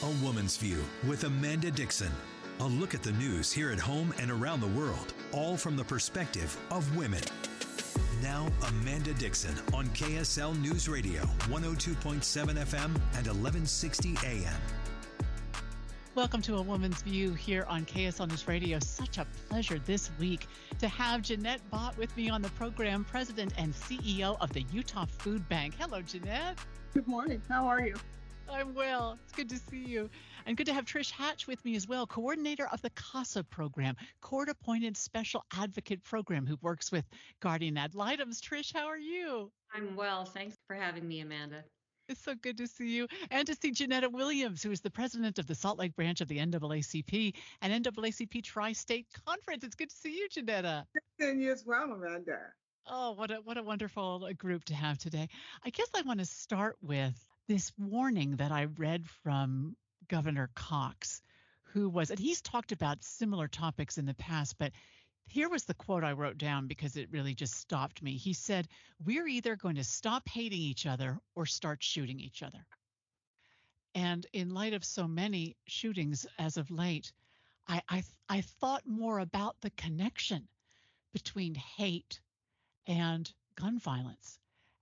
A Woman's View with Amanda Dickson. A look at the news here at home and around the world, all from the perspective of women. Now, Amanda Dickson on KSL News Radio, 102.7 FM and 1160 AM. Welcome to A Woman's View here on KSL News Radio. Such a pleasure this week to have Ginette Bott with me on the program, President and CEO of the Utah Food Bank. Hello, Ginette. Good morning. How are you? I'm well. It's good to see you. And good to have Trish Hatch with me as well, coordinator of the CASA program, court appointed special advocate program who works with guardian ad litems. Trish, how are you? I'm well. Thanks for having me, Amanda. It's so good to see you and to see Jeanetta Williams, who is the president of the Salt Lake branch of the NAACP and NAACP Tri State Conference. It's good to see you, Jeanetta. And you as well, Amanda. Oh, what a what a wonderful group to have today. I guess I want to start with this warning that I read from Governor Cox, who was, and he's talked about similar topics in the past, but here was the quote I wrote down because it really just stopped me. He said, We're either going to stop hating each other or start shooting each other. And in light of so many shootings as of late, I, I, I thought more about the connection between hate and gun violence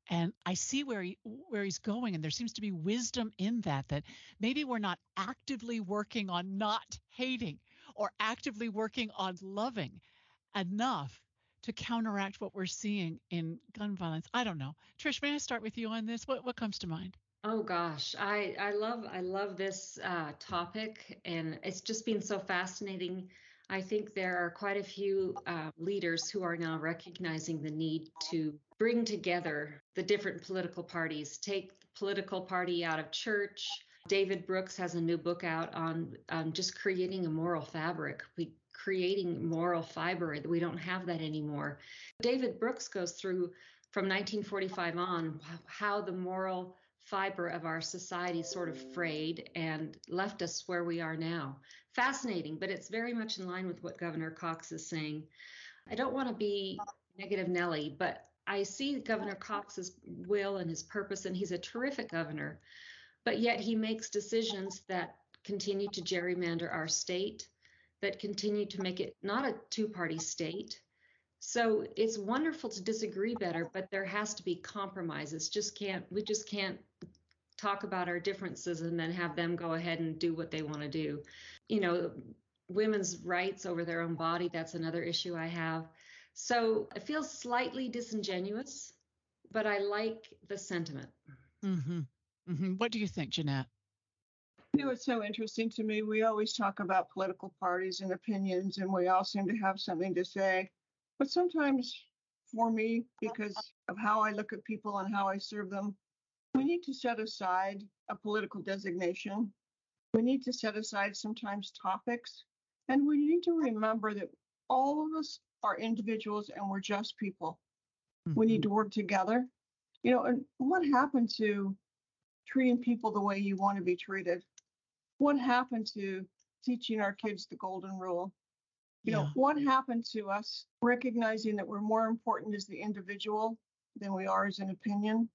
and I see where he where he's going and there seems to be wisdom in that that maybe we're not actively working on not hating or actively working on loving enough to counteract what we're seeing in gun violence. I don't know. Trish, may I start with you on this? What what comes to mind? Oh gosh, I I love I love this uh, topic, and it's just been so fascinating. I think there are quite a few uh, leaders who are now recognizing the need to bring together the different political parties, take the political party out of church. David Brooks has a new book out on um, just creating a moral fabric. We creating moral fiber. We don't have that anymore. David Brooks goes through from 1945 on how the moral fiber of our society sort of frayed and left us where we are now. Fascinating, but it's very much in line with what Governor Cox is saying. I don't want to be negative Nelly, but I see Governor Cox's will and his purpose, and he's a terrific governor. But yet he makes decisions that continue to gerrymander our state, that continue to make it not a two party state. So it's wonderful to disagree better, but there has to be compromises. Just can't we just can't talk about our differences and then have them go ahead and do what they want to do. You know, women's rights over their own body, that's another issue I have. So it feels slightly disingenuous, but I like the sentiment. Mm-hmm. Mm-hmm. What do you think, Ginette? You know, it's so interesting to me. We always talk about political parties and opinions, and we all seem to have something to say. But sometimes, for me, because of how I look at people and how I serve them, we need to set aside a political designation. We need to set aside sometimes topics. And we need to remember that all of us are individuals and we're just people. Mm-hmm. We need to work together. You know, and what happened to treating people the way you want to be treated? What happened to teaching our kids the golden rule? You yeah. know, what happened to us recognizing that we're more important as the individual than we are as an opinion?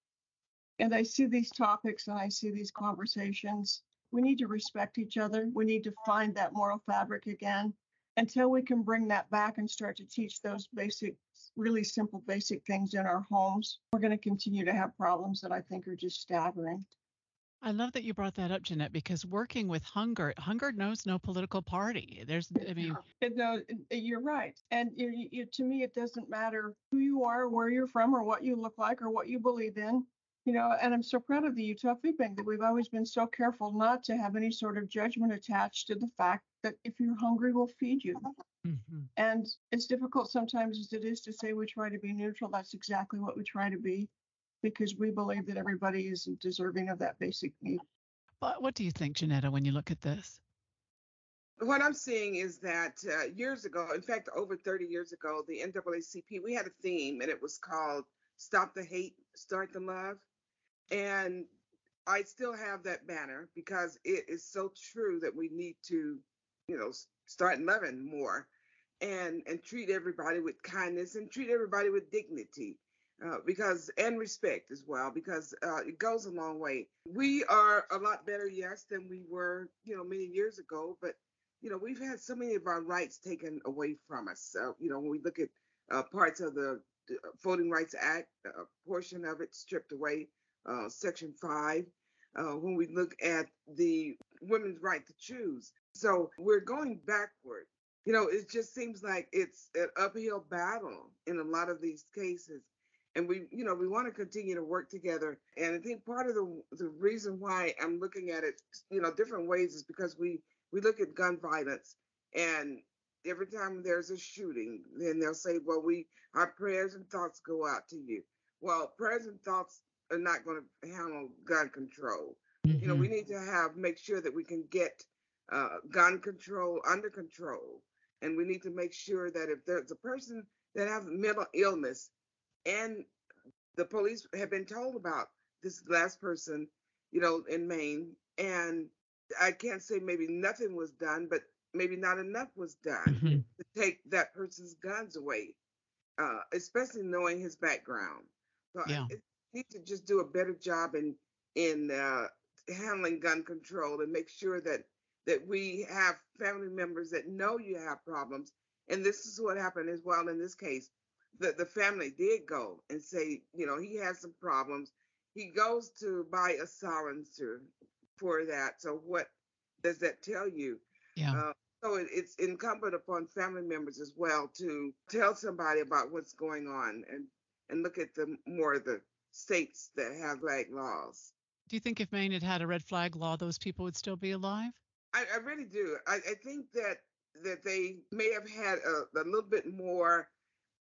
And I see these topics and I see these conversations. We need to respect each other. We need to find that moral fabric again until we can bring that back and start to teach those basic, really simple, basic things in our homes, we're going to continue to have problems that I think are just staggering. I love that you brought that up, Ginette, because working with hunger, hunger knows no political party. There's, I mean, no, you're right. And you, you, to me, it doesn't matter who you are, where you're from, or what you look like, or what you believe in. You know, and I'm so proud of the Utah Food Bank that we've always been so careful not to have any sort of judgment attached to the fact that if you're hungry, we'll feed you. Mm-hmm. And as difficult sometimes as it is to say we try to be neutral, that's exactly what we try to be because we believe that everybody is deserving of that basic need. But what do you think, Jeanetta, when you look at this? What I'm seeing is that uh, years ago, in fact, over 30 years ago, the NAACP, we had a theme and it was called Stop the Hate, Start the Love. And I still have that banner because it is so true that we need to you know, start loving more and and treat everybody with kindness and treat everybody with dignity. Uh, because and respect as well because uh, it goes a long way. We are a lot better, yes, than we were, you know, many years ago. But you know, we've had so many of our rights taken away from us. So you know, when we look at uh, parts of the Voting Rights Act, a portion of it stripped away, uh, Section Five. Uh, when we look at the women's right to choose, so we're going backward. You know, it just seems like it's an uphill battle in a lot of these cases and we you know we want to continue to work together and i think part of the the reason why i'm looking at it you know different ways is because we we look at gun violence and every time there's a shooting then they'll say well we our prayers and thoughts go out to you well prayers and thoughts are not going to handle gun control mm-hmm. you know we mm-hmm. need to have make sure that we can get uh, gun control under control and we need to make sure that if there's a person that has mental illness and the police have been told about this last person, you know, in Maine. And I can't say maybe nothing was done, but maybe not enough was done mm-hmm. to take that person's guns away, uh, especially knowing his background. So yeah. I, need to just do a better job in in uh, handling gun control and make sure that that we have family members that know you have problems. And this is what happened as well in this case the, the family did go and say, you know, he has some problems. He goes to buy a silencer for that. So what does that tell you? Yeah. Uh, so it, it's incumbent upon family members as well to tell somebody about what's going on and and look at the more of the states that have flag laws. Do you think if Maine had had a red flag law, those people would still be alive? I, I really do. I, I, think that that they may have had a, a little bit more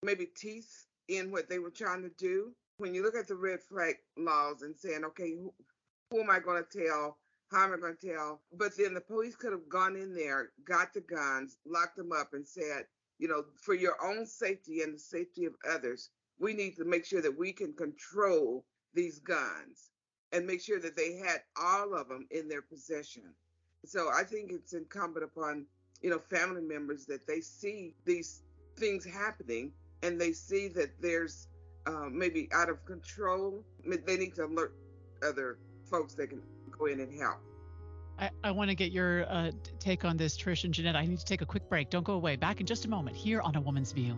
maybe teeth in what they were trying to do. When you look at the red flag laws and saying, okay, who, who am I going to tell? How am I going to tell? But then the police could have gone in there, got the guns, locked them up, and said, you know, for your own safety and the safety of others, we need to make sure that we can control these guns and make sure that they had all of them in their possession. So I think it's incumbent upon, you know, family members that they see these things happening and they see that there's uh, maybe out of control, they need to alert other folks that can go in and help. I, I want to get your uh, take on this, Trish and Ginette. I need to take a quick break. Don't go away. Back in just a moment here on A Woman's View.